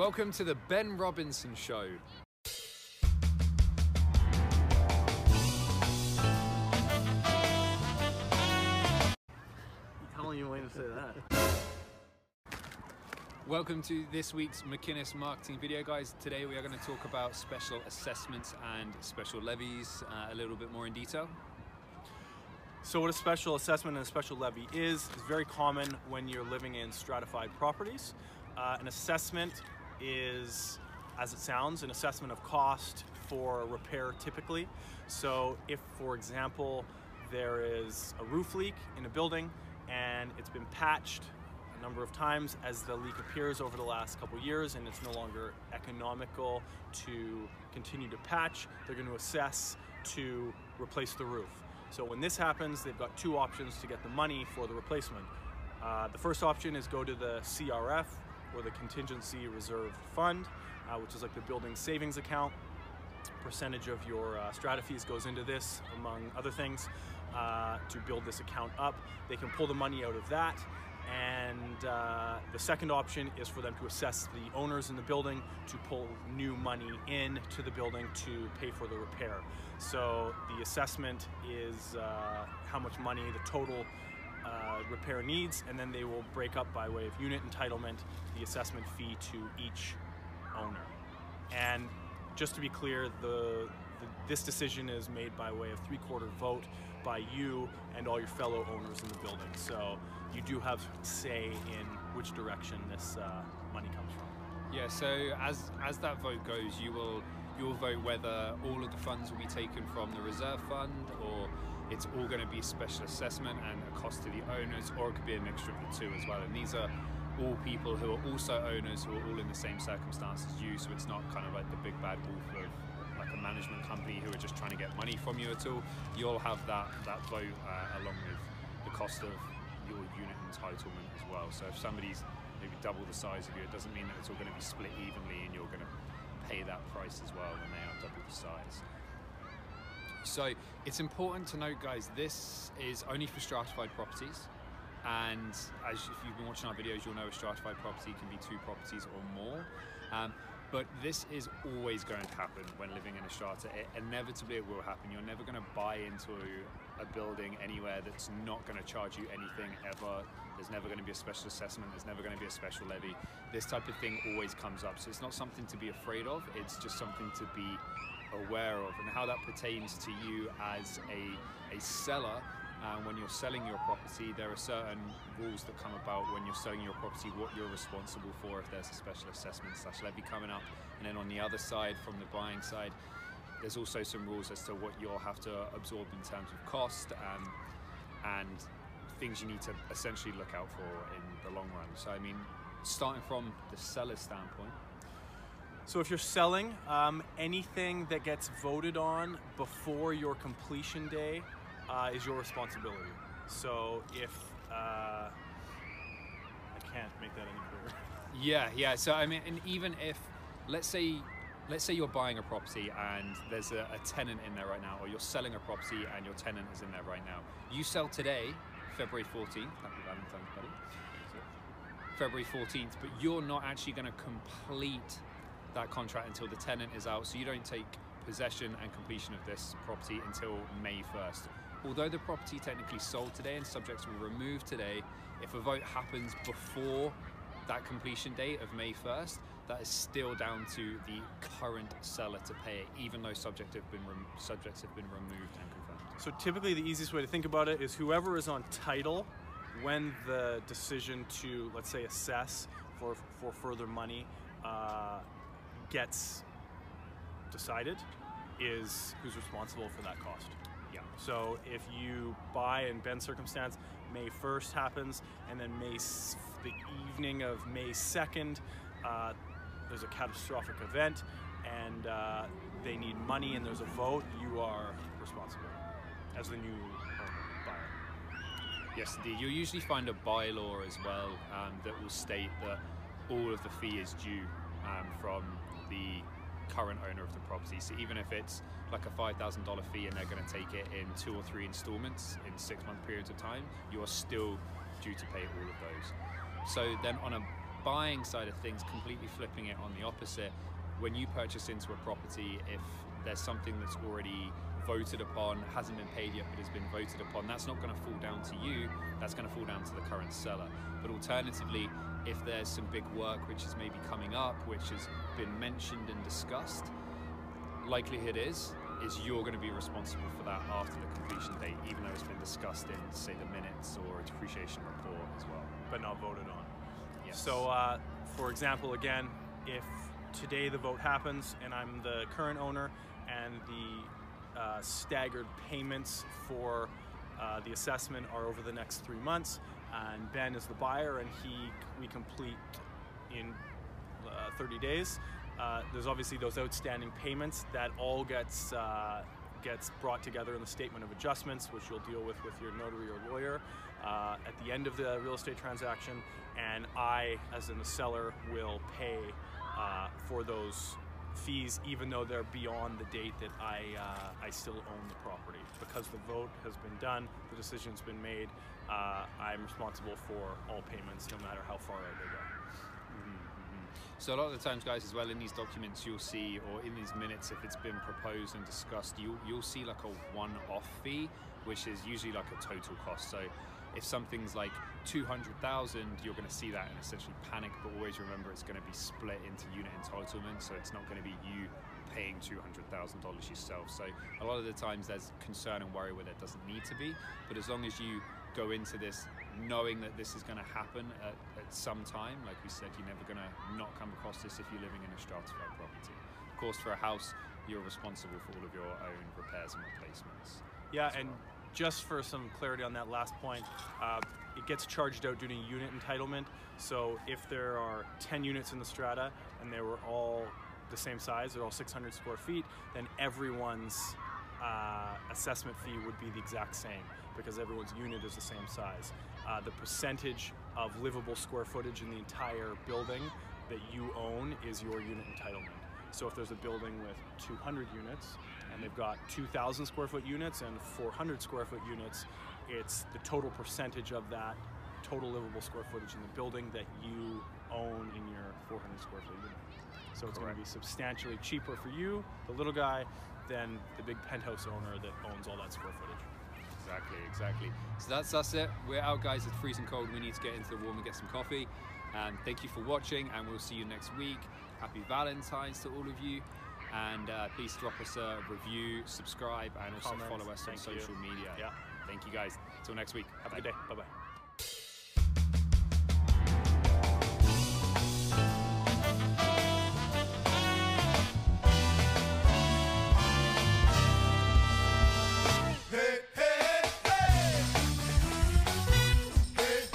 Welcome to the Ben Robinson Show. How long you waiting to say that? Welcome to this week's McInnes Marketing video, guys. Today we are going to talk about special assessments and special levies uh, a little bit more in detail. So what a special assessment and a special levy is, is very common when you're living in stratified properties. Uh, an assessment is, as it sounds, an assessment of cost for repair typically. So if, for example, there is a roof leak in a building and it's been patched a number of times as the leak appears over the last couple years and it's no longer economical to continue to patch, they're going to assess to replace the roof. So when this happens, they've got two options to get the money for the replacement. Uh, the first option is go to the CRF or the Contingency Reserve Fund, uh, which is like the building savings account. Percentage of your uh, strata fees goes into this, among other things, uh, to build this account up. They can pull the money out of that. And uh, the second option is for them to assess the owners in the building to pull new money in to the building to pay for the repair. So the assessment is uh, how much money the total uh, repair needs, and then they will break up by way of unit entitlement the assessment fee to each owner. And just to be clear, the, the this decision is made by way of three-quarter vote by you and all your fellow owners in the building. So you do have say in which direction this uh, money comes from. Yeah, so as as that vote goes, you will you will vote whether all of the funds will be taken from the reserve fund or it's all going to be special assessment and a cost to the owners, or it could be a mixture of the two as well. And these are all people who are also owners who are all in the same circumstances as you, so it's not kind of like the big bad wolf of like a management company who are just trying to get money from you at all. You'll have that that vote uh, along with the cost of your unit entitlement as well. So if somebody's maybe double the size of you, it doesn't mean that it's all going to be split evenly and you're going to pay that price as well when they are double the size. So it's important to note, guys, this is only for stratified properties. And as if you've been watching our videos, you'll know a stratified property can be two properties or more. Um, but this is always going to happen when living in a strata. It, inevitably, it will happen. You're never going to buy into a building anywhere that's not going to charge you anything ever. There's never going to be a special assessment. There's never going to be a special levy. This type of thing always comes up. So it's not something to be afraid of. It's just something to be aware of and how that pertains to you as a, a seller uh, when you're selling your property, there are certain rules that come about when you're selling your property, what you're responsible for if there's a special assessment slash levy coming up. And then on the other side, from the buying side, there's also some rules as to what you'll have to absorb in terms of cost um, and things you need to essentially look out for in the long run. So, I mean, starting from the seller's standpoint, so if you're selling, um, anything that gets voted on before your completion day uh, is your responsibility. So if uh, I can't make that any clearer. Yeah, yeah. So I mean, and even if let's say let's say you're buying a property and there's a, a, tenant in there right now, or you're selling a property and your tenant is in there right now. You sell today, February 14th. Happy Valentine's, buddy. February 14th, but you're not actually going to complete that contract until the tenant is out. So you don't take possession and completion of this property until May 1st. Although the property technically sold today and subjects were removed today, if a vote happens before that completion date of May 1st, that is still down to the current seller to pay it, even though subject have been subjects have been removed and confirmed. So typically the easiest way to think about it is whoever is on title when the decision to, let's say, assess for, for further money uh, gets decided is who's responsible for that cost. Yeah. So if you buy in Ben's circumstance, May 1st happens, and then May the evening of May 2nd, uh, there's a catastrophic event, and uh, they need money, and there's a vote. You are responsible as the new buyer. Yes, indeed. You'll usually find a bylaw as well um, that will state that all of the fee is due um, from the current owner of the property. So even if it's like a $5,000 fee and they're going to take it in two or three installments in six month periods of time, you are still due to pay all of those. So then on a buying side of things, completely flipping it on the opposite. When you purchase into a property, if there's something that's already voted upon, hasn't been paid yet, but has been voted upon, that's not going to fall down to you, that's going to fall down to the current seller. But alternatively, if there's some big work which is maybe coming up, which has been mentioned and discussed, likelihood is is you're going to be responsible for that after the completion date, even though it's been discussed in, say, the minutes or a depreciation report as well. but not voted on. Yes. So, uh, for example, again, if today the vote happens and I'm the current owner and the uh, staggered payments for uh, the assessment are over the next three months, and Ben is the buyer and he we complete in uh, 30 days. Uh, there's obviously those outstanding payments that all gets uh, gets brought together in the statement of adjustments, which you'll deal with with your notary or lawyer uh, at the end of the real estate transaction. And I, as in the seller, will pay uh, for those fees, even though they're beyond the date that I uh, I still own the property, because the vote has been done, the decision's been made. Uh, I'm responsible for all payments, no matter how far out they go. So a lot of the times, guys, as well in these documents, you'll see, or in these minutes, if it's been proposed and discussed, you'll you'll see like a one-off fee, which is usually like a total cost. So if something's like two hundred thousand, you're going to see that and essentially panic. But always remember, it's going to be split into unit entitlement, so it's not going to be you paying two hundred thousand dollars yourself. So a lot of the times, there's concern and worry where there doesn't need to be. But as long as you go into this knowing that this is going to happen at, at some time. Like we said, you're never going to not come across this if you're living in a stratified property. Of course, for a house, you're responsible for all of your own repairs and replacements. Yeah, and well. just for some clarity on that last point, uh, it gets charged out due to unit entitlement. So if there are 10 units in the strata and they were all the same size, they're all 600 square feet, then everyone's uh, assessment fee would be the exact same because everyone's unit is the same size. Uh, the percentage of livable square footage in the entire building that you own is your unit entitlement. So if there's a building with 200 units and they've got 2,000 square foot units and 400 square foot units, it's the total percentage of that total livable square footage in the building that you own in your 400 square foot unit. So it's going to be substantially cheaper for you, the little guy, than the big penthouse owner that owns all that square footage. Exactly, exactly. So that's us it. We're out, guys. It's freezing cold. We need to get into the warm and get some coffee. And thank you for watching, and we'll see you next week. Happy Valentine's to all of you. And uh, please drop us a review, subscribe, and also follow us on Thank you. social media. Yeah. Thank you, guys. Till next week. Have a good day. Bye bye.